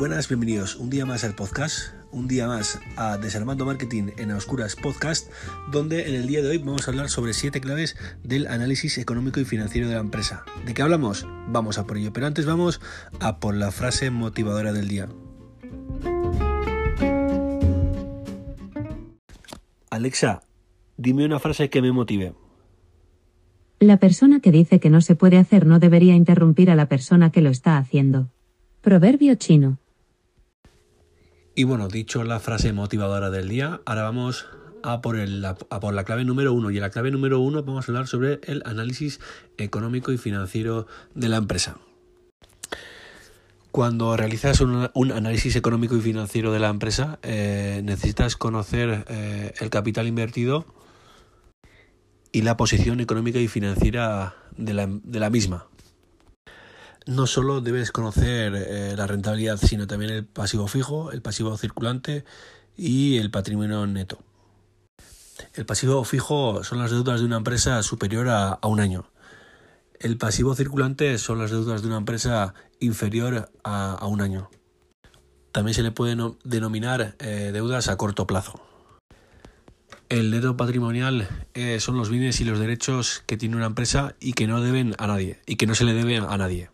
Buenas, bienvenidos un día más al podcast, un día más a Desarmando Marketing en Oscuras Podcast, donde en el día de hoy vamos a hablar sobre siete claves del análisis económico y financiero de la empresa. ¿De qué hablamos? Vamos a por ello, pero antes vamos a por la frase motivadora del día. Alexa, dime una frase que me motive. La persona que dice que no se puede hacer no debería interrumpir a la persona que lo está haciendo. Proverbio chino. Y bueno, dicho la frase motivadora del día, ahora vamos a por, a por la clave número uno. Y en la clave número uno vamos a hablar sobre el análisis económico y financiero de la empresa. Cuando realizas un, análisis económico y financiero de la empresa, eh, necesitas conocer eh, el capital invertido y la posición económica y financiera de la, de la misma. No solo debes conocer eh, la rentabilidad, sino también el pasivo fijo, el pasivo circulante y el patrimonio neto. El pasivo fijo son las deudas de una empresa superior a, un año. El pasivo circulante son las deudas de una empresa inferior a, a un año. También se le puede denominar eh, deudas a corto plazo. El neto patrimonial eh, son los bienes y los derechos que tiene una empresa y que no deben a nadie y que no se le deben a nadie.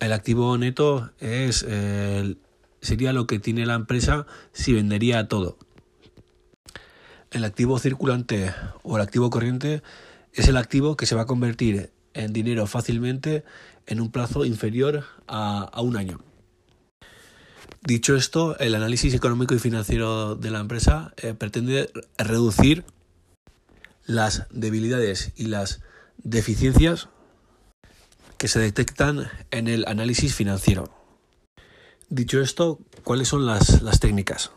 El activo neto es eh, sería lo que tiene la empresa si vendería todo. El activo circulante o el activo corriente es el activo que se va a convertir en dinero fácilmente en un plazo inferior a, a un año. Dicho esto, el análisis económico y financiero de la empresa eh, pretende reducir las debilidades y las deficiencias que se detectan en el análisis financiero. Dicho esto, ¿cuáles son las, las técnicas?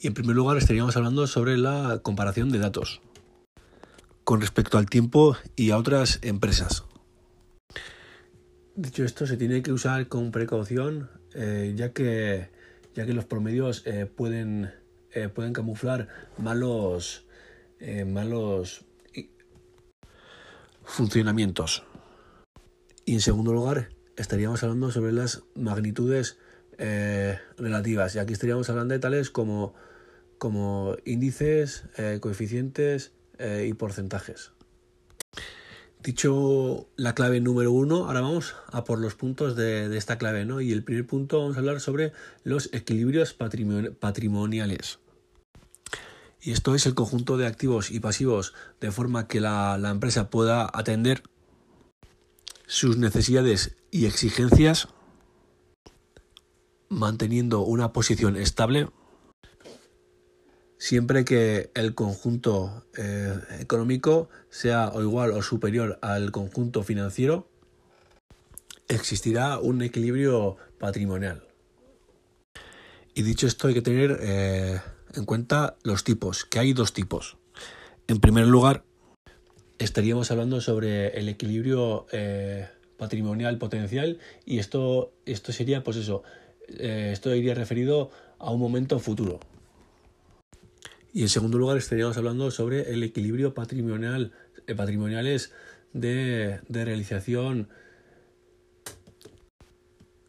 Y en primer lugar estaríamos hablando sobre la comparación de datos con respecto al tiempo y a otras empresas. Dicho esto, se tiene que usar con precaución eh, ya, que, ya que los promedios eh, pueden, eh, pueden camuflar malos, malos funcionamientos. Y en segundo lugar, estaríamos hablando sobre las magnitudes relativas. Y aquí estaríamos hablando de tales como, como índices, coeficientes y porcentajes. Dicho la clave número uno, ahora vamos a por los puntos de, esta clave, ¿no? Y el primer punto vamos a hablar sobre los equilibrios patrimoniales. Y esto es el conjunto de activos y pasivos de forma que la, la empresa pueda atender sus necesidades y exigencias manteniendo una posición estable siempre que el conjunto eh, económico sea o igual o superior al conjunto financiero, existirá un equilibrio patrimonial. Y dicho esto, hay que tener eh, en cuenta los tipos, que hay dos tipos. En primer lugar, estaríamos hablando sobre el equilibrio eh, patrimonial potencial y esto, esto sería, pues eso, esto iría referido a un momento futuro. Y en segundo lugar estaríamos hablando sobre el equilibrio patrimonial, eh, patrimoniales de, de realización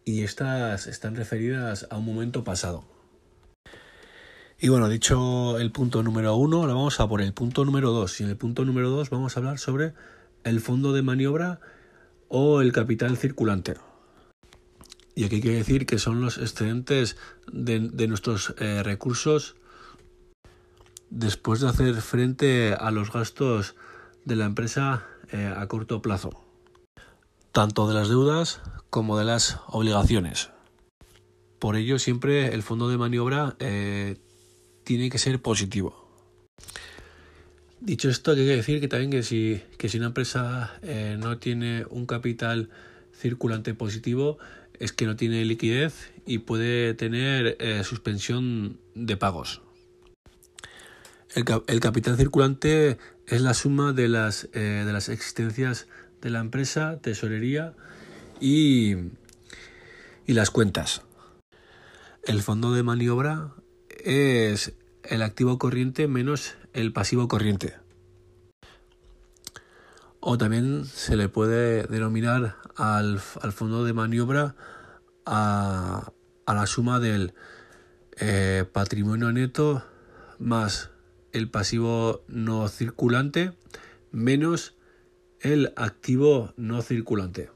y estas están referidas a un momento pasado. Y bueno, dicho el punto número uno, ahora vamos a por el punto número dos. Y en el punto número dos vamos a hablar sobre el fondo de maniobra o el capital circulante. Y aquí quiere decir que son los excedentes de, nuestros eh, recursos después de hacer frente a los gastos de la empresa eh, a corto plazo, tanto de las deudas como de las obligaciones. Por ello, siempre el fondo de maniobra eh, tiene que ser positivo. Dicho esto, hay que decir que también que si, que si una empresa eh, no tiene un capital circulante positivo, es que no tiene liquidez y puede tener suspensión de pagos. El, capital circulante es la suma de las, eh, de las existencias de la empresa, tesorería y, y las cuentas. El fondo de maniobra es el activo corriente menos el pasivo corriente. O también se le puede denominar al, al fondo de maniobra a, a la suma del eh, patrimonio neto más el pasivo no circulante menos el activo no circulante.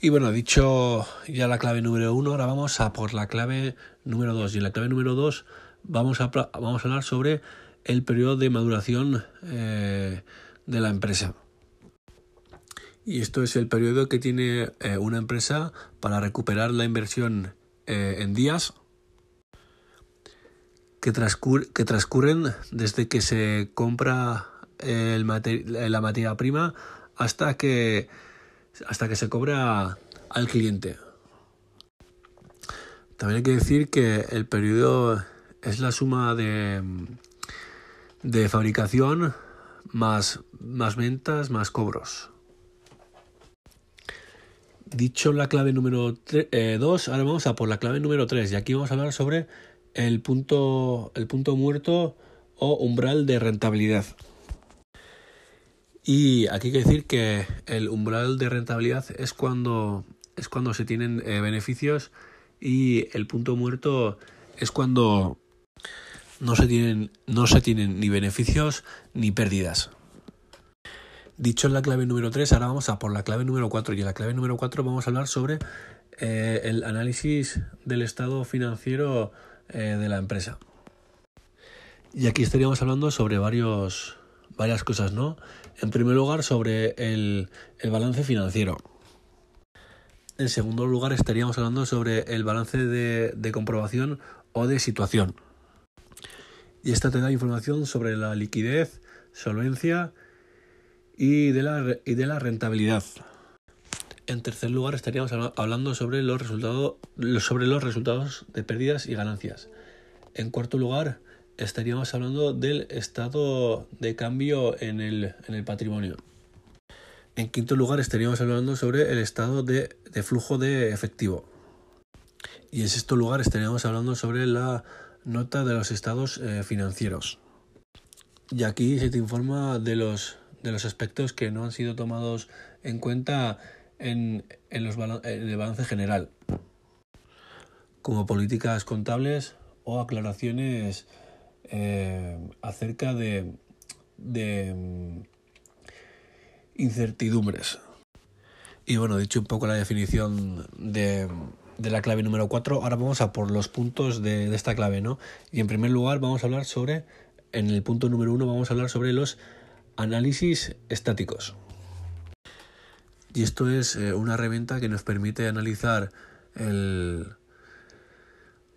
Y bueno, dicho ya la clave número uno, ahora vamos a por la clave número dos. Y en la clave número dos vamos a, vamos a hablar sobre el periodo de maduración eh, de la empresa. Y esto es el periodo que tiene eh, una empresa para recuperar la inversión eh, en días que, que, transcurren desde que se compra el la materia prima hasta que, hasta que se cobra al cliente. También hay que decir que el periodo es la suma de, de fabricación más, más ventas más cobros. Dicho la clave número 2, eh, ahora vamos a por la clave número 3 y aquí vamos a hablar sobre el punto, el punto muerto o umbral de rentabilidad. Y aquí hay que decir que el umbral de rentabilidad es cuando, es cuando se tienen eh, beneficios y el punto muerto es cuando no se tienen, no se tienen ni beneficios ni pérdidas. Dicho la clave número 3, ahora vamos a por la clave número 4 y en la clave número 4 vamos a hablar sobre eh, el análisis del estado financiero eh, de la empresa. Y aquí estaríamos hablando sobre varios, varias cosas, ¿no? En primer lugar, sobre el, balance financiero. En segundo lugar, estaríamos hablando sobre el balance de, de comprobación o de situación. Y esta te da información sobre la liquidez, solvencia y de la, y de la rentabilidad. En tercer lugar, estaríamos hablando sobre los, resultados, sobre los resultados de pérdidas y ganancias. En cuarto lugar, estaríamos hablando del estado de cambio en el, en el patrimonio. En quinto lugar, estaríamos hablando sobre el estado de, de flujo de efectivo. Y en sexto lugar, estaríamos hablando sobre la nota de los estados eh, financieros. Y aquí se te informa de los, de los aspectos que no han sido tomados en cuenta en, en, los, el balance general, como políticas contables o aclaraciones eh, acerca de, de mm, incertidumbres. Y bueno, dicho un poco la definición de, de la clave número 4, ahora vamos a por los puntos de, de, esta clave, ¿no? Y en primer lugar vamos a hablar sobre, en el punto número 1 vamos a hablar sobre los análisis estáticos. Y esto es eh, una herramienta que nos permite analizar el,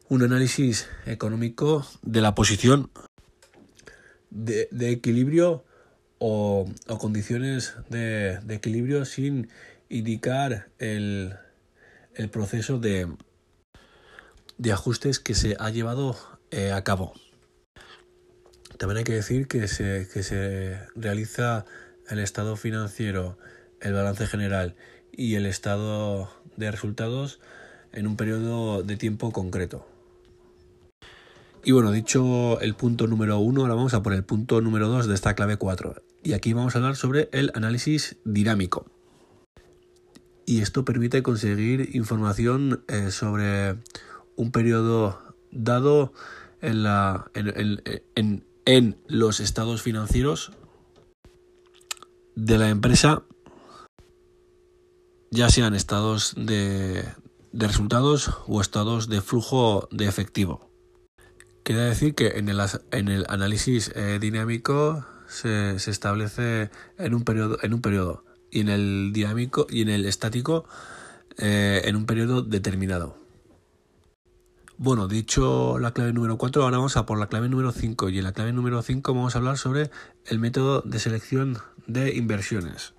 un análisis económico de la posición de, de equilibrio o, o condiciones de, de, equilibrio sin indicar el, el proceso de, de, ajustes que se ha llevado eh, a cabo. También hay que decir que se, que se realiza el estado financiero el balance general y el estado de resultados en un periodo de tiempo concreto. Y bueno, dicho el punto número uno, ahora vamos a por el punto número dos de esta clave 4. Y aquí vamos a hablar sobre el análisis dinámico. Y esto permite conseguir información eh, sobre un periodo dado en, la, en, en, en los estados financieros de la empresa ya sean estados de, de resultados o estados de flujo de efectivo. Quiere decir que en el, en el análisis eh, dinámico se, se, establece en un periodo en un periodo y en el dinámico y en el estático eh, en un periodo determinado. Bueno, dicho la clave número 4, ahora vamos a por la clave número 5 y en la clave número 5 vamos a hablar sobre el método de selección de inversiones.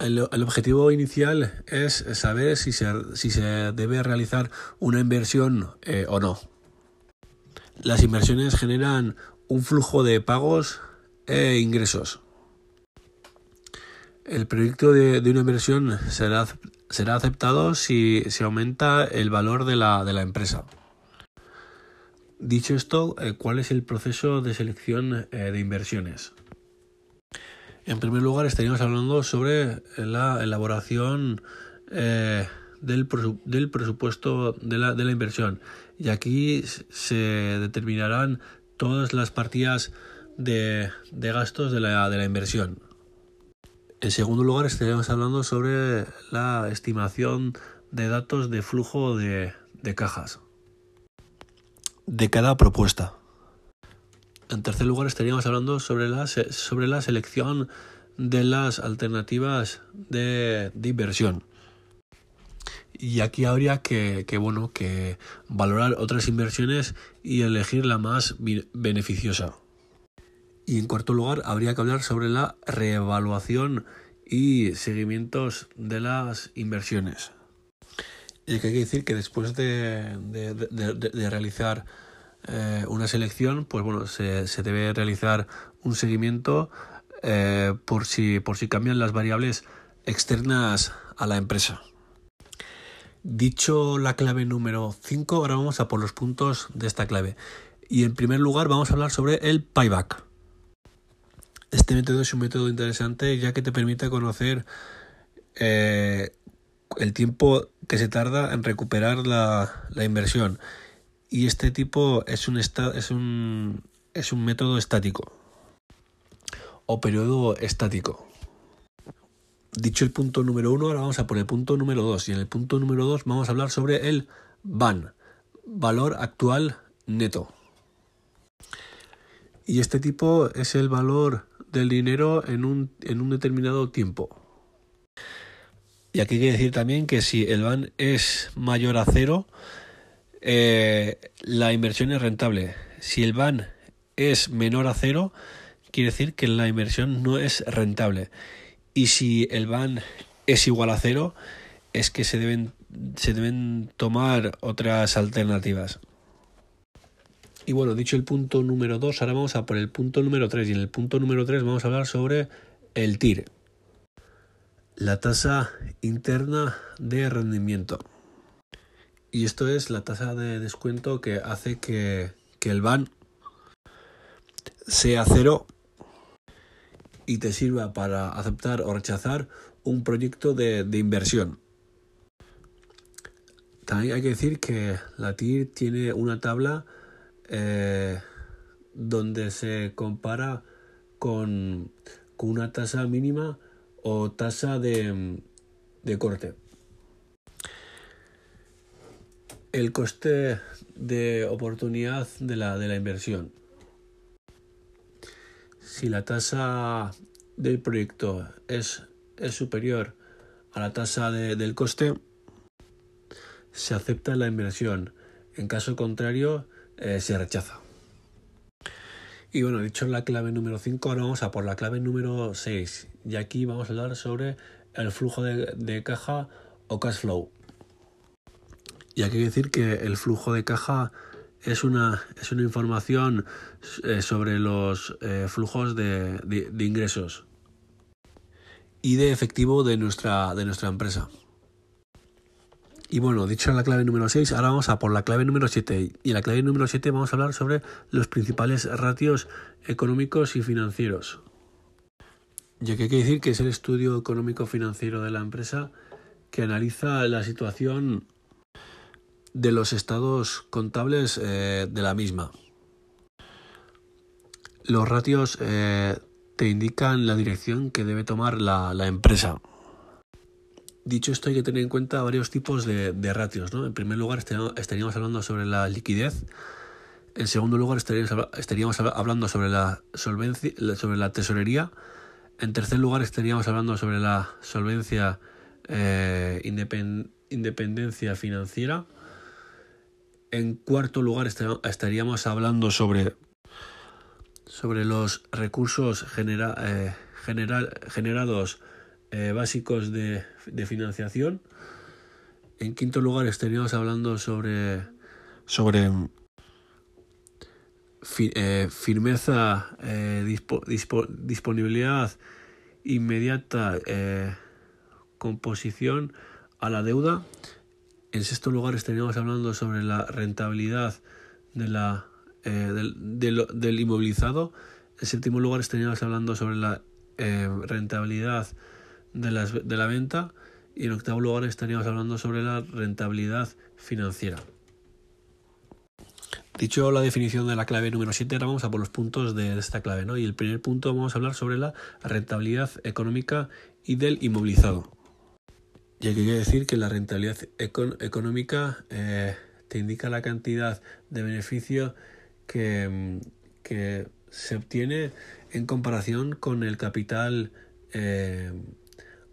El, objetivo inicial es saber si se, si se debe realizar una inversión eh, o no. Las inversiones generan un flujo de pagos e ingresos. El proyecto de, una inversión será, será aceptado si se aumenta el valor de la, de la empresa. Dicho esto, eh, ¿cuál es el proceso de selección eh, de inversiones? En primer lugar, estaríamos hablando sobre la elaboración eh, del, del presupuesto de la, de la inversión. Y aquí se determinarán todas las partidas de, de gastos de la, de la inversión. En segundo lugar, estaríamos hablando sobre la estimación de datos de flujo de, de cajas de cada propuesta. En tercer lugar, estaríamos hablando sobre la, sobre la selección de las alternativas de, de inversión. Y aquí habría que, que, bueno, que valorar otras inversiones y elegir la más beneficiosa. Y en cuarto lugar, habría que hablar sobre la reevaluación y seguimientos de las inversiones. Y hay que decir que después de, de, de, de realizar eh, una selección, pues bueno, se, se, debe realizar un seguimiento eh, por, si, por si cambian las variables externas a la empresa. Dicho la clave número 5, ahora vamos a por los puntos de esta clave. Y en primer lugar vamos a hablar sobre el payback. Este método es un método interesante ya que te permite conocer eh, el tiempo que se tarda en recuperar la, la inversión. Y este tipo es un, es un, es un método estático o periodo estático. Dicho el punto número uno, ahora vamos a por el punto número dos. Y en el punto número dos vamos a hablar sobre el VAN, valor actual neto. Y este tipo es el valor del dinero en un, en un determinado tiempo. Y aquí que decir también que si el VAN es mayor a cero, eh, la inversión es rentable. Si el VAN es menor a cero, quiere decir que la inversión no es rentable. Y si el VAN es igual a cero, es que se deben, se deben tomar otras alternativas. Y bueno, dicho el punto número 2, ahora vamos a por el punto número 3. Y en el punto número 3 vamos a hablar sobre el TIR, la tasa interna de rendimiento. Y esto es la tasa de descuento que hace que, que el VAN sea cero y te sirva para aceptar o rechazar un proyecto de, de inversión. También hay que decir que la TIR tiene una tabla eh, donde se compara con, con una tasa mínima o tasa de, de corte. El coste de oportunidad de la, de la inversión. Si la tasa del proyecto es, es superior a la tasa de, del coste, se acepta la inversión. En caso contrario, eh, se rechaza. Y bueno, dicho la clave número 5, ahora vamos a por la clave número 6. Y aquí vamos a hablar sobre el flujo de, de caja o cash flow. Y hay que decir que el flujo de caja es una, es una información eh, sobre los eh, flujos de, de, de, ingresos y de efectivo de nuestra, de nuestra empresa. Y bueno, dicho la clave número 6, ahora vamos a por la clave número 7. Y en la clave número 7 vamos a hablar sobre los principales ratios económicos y financieros. Ya que hay que decir que es el estudio económico financiero de la empresa que analiza la situación de los estados contables eh, de la misma. Los ratios eh, te indican la dirección que debe tomar la, empresa. Dicho esto, hay que tener en cuenta varios tipos de, ratios. ¿no? En primer lugar, estaríamos hablando sobre la liquidez. En segundo lugar, estaríamos, hablando sobre la solvencia, sobre la tesorería. En tercer lugar, estaríamos hablando sobre la solvencia eh, independ, independencia financiera. En cuarto lugar estaríamos hablando sobre, sobre los recursos eh, generados eh, básicos de, financiación. En quinto lugar estaríamos hablando sobre, sobre eh, firmeza, eh, dispo, dispo, disponibilidad inmediata, composición a la deuda. En sexto lugar estaríamos hablando sobre la rentabilidad de la, del, del, inmovilizado. En séptimo lugar estaríamos hablando sobre la rentabilidad de, la venta. Y en octavo lugar estaríamos hablando sobre la rentabilidad financiera. Dicho la definición de la clave número 7, ahora vamos a por los puntos de esta clave. ¿no? Y el primer punto vamos a hablar sobre la rentabilidad económica y del inmovilizado. Y hay que decir que la rentabilidad económica eh, te indica la cantidad de beneficio que, que, se obtiene en comparación con el capital eh,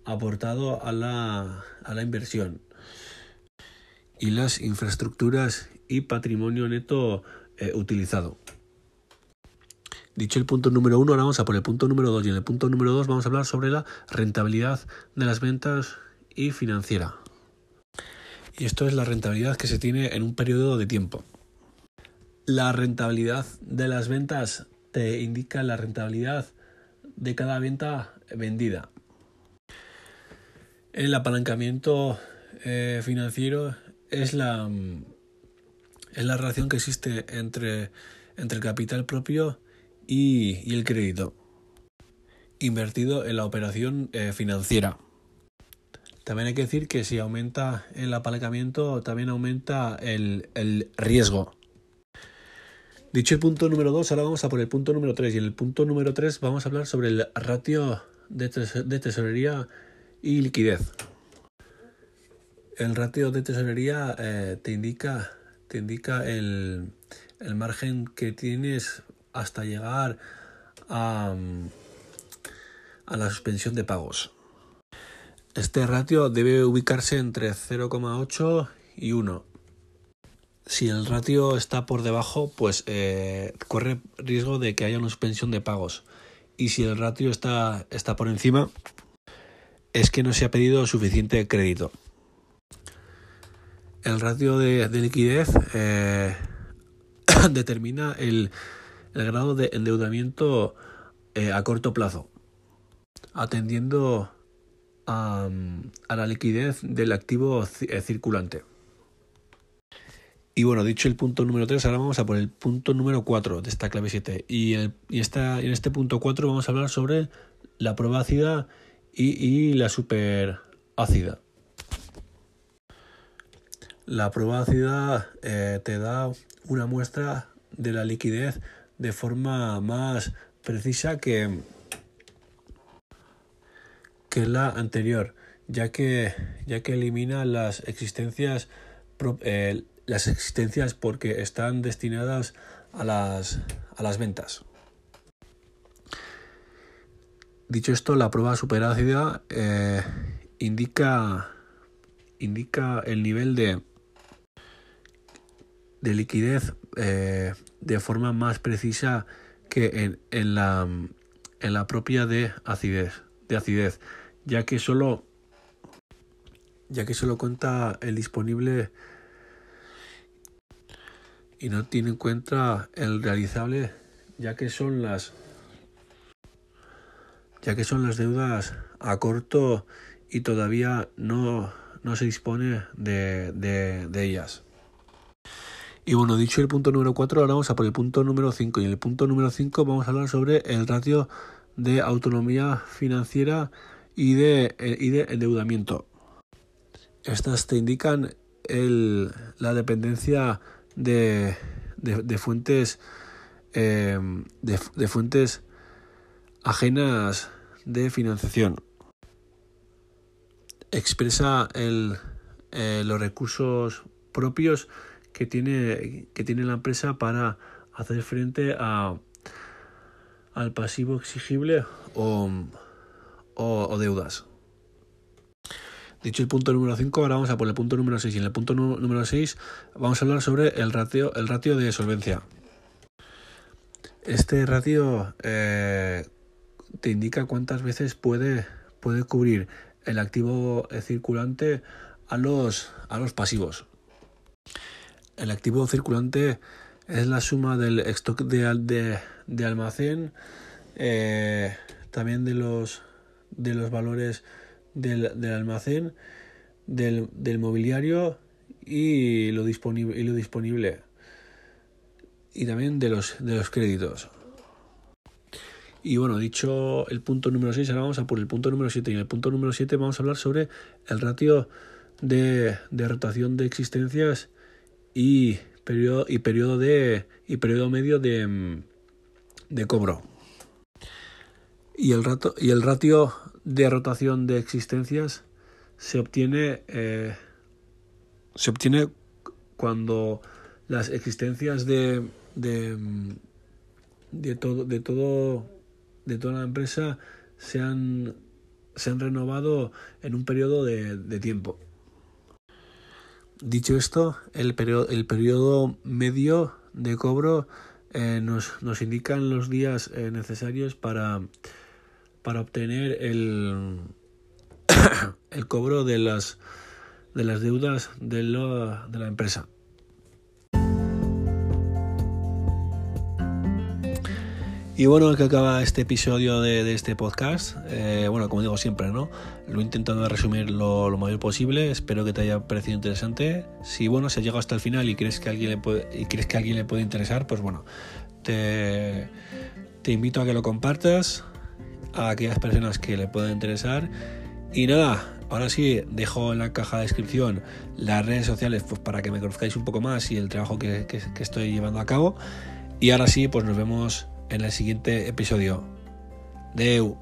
aportado a la, a la inversión y las infraestructuras y patrimonio neto eh, utilizado. Dicho el punto número uno, ahora vamos a por el punto número dos. Y en el punto número dos vamos a hablar sobre la rentabilidad de las ventas y financiera. Y esto es la rentabilidad que se tiene en un periodo de tiempo. La rentabilidad de las ventas te indica la rentabilidad de cada venta vendida. El apalancamiento eh, financiero es la, es la relación que existe entre, entre el capital propio y, el crédito invertido en la operación eh, financiera. También hay que decir que si aumenta el apalancamiento, también aumenta el, riesgo. Dicho el punto número 2, ahora vamos a por el punto número 3. Y en el punto número 3 vamos a hablar sobre el ratio de, de tesorería y liquidez. El ratio de tesorería eh, te indica, te indica el, margen que tienes hasta llegar a, la suspensión de pagos. Este ratio debe ubicarse entre 0,8 y 1. Si el ratio está por debajo, pues eh, corre riesgo de que haya una suspensión de pagos. Y si el ratio está por encima, es que no se ha pedido suficiente crédito. El ratio de, liquidez eh, determina el, grado de endeudamiento eh, a corto plazo, atendiendo a, la liquidez del activo eh, circulante. Y bueno, dicho el punto número 3, ahora vamos a por el punto número 4 de esta clave 7. Y, en este punto 4 vamos a hablar sobre la prueba ácida y, la superácida. La prueba ácida eh, te da una muestra de la liquidez de forma más precisa que, que la anterior, ya que, ya que elimina las existencias, eh, las existencias porque están destinadas a las, a las ventas. Dicho esto, la prueba superácida eh, indica, indica el nivel de, de liquidez eh, de forma más precisa que en, en, la, en la propia de acidez, de acidez ya que solo ya que solo cuenta el disponible y no tiene en cuenta el realizable ya que son las ya que son las deudas a corto y todavía no, no se dispone de, de, ellas. Y bueno, dicho el punto número 4, ahora vamos a por el punto número 5. Y en el punto número 5 vamos a hablar sobre el ratio de autonomía financiera y de, eh, y de endeudamiento. Estas te indican el, la dependencia de, de, fuentes eh, de, fuentes ajenas de financiación. Expresa el, eh, los recursos propios que tiene, que tiene la empresa para hacer frente a, al pasivo exigible o, o, deudas. Dicho el punto número 5, ahora vamos a por el punto número 6. Y en el punto número 6 vamos a hablar sobre el ratio, el ratio de solvencia. Este ratio eh, te indica cuántas veces puede, puede cubrir el activo circulante a los, a los pasivos. El activo circulante es la suma del stock de, de, almacén, eh, también de los de los valores del, almacén, del, mobiliario y lo disponible y lo disponible y también de los de los créditos. Y bueno, dicho el punto número 6, ahora vamos a por el punto número 7. Y en el punto número 7 vamos a hablar sobre el ratio de, de rotación de existencias y periodo, y periodo, de, y periodo medio de, de cobro. Y el, y el ratio de rotación de existencias se obtiene, eh, se obtiene cuando las existencias de, de, de, todo, de, todo, de toda la empresa se han, se han renovado en un periodo de, tiempo. Dicho esto, el periodo, el periodo medio de cobro eh, nos, nos indican los días eh, necesarios para, para obtener el, el cobro de las, de las deudas de, lo, de la empresa. Y bueno, que acaba este episodio de, este podcast. Eh, bueno, como digo siempre, ¿no? Lo he intentado resumir lo, lo, mayor posible. Espero que te haya parecido interesante. Si bueno, si has llegado hasta el final y crees que alguien le puede, y crees que alguien le puede interesar, pues bueno, te, invito a que lo compartas a aquellas personas que le puedan interesar. Y nada, ahora sí, dejo en la caja de descripción las redes sociales pues, para que me conozcáis un poco más y el trabajo que estoy llevando a cabo. Y ahora sí, pues nos vemos en el siguiente episodio. Deu.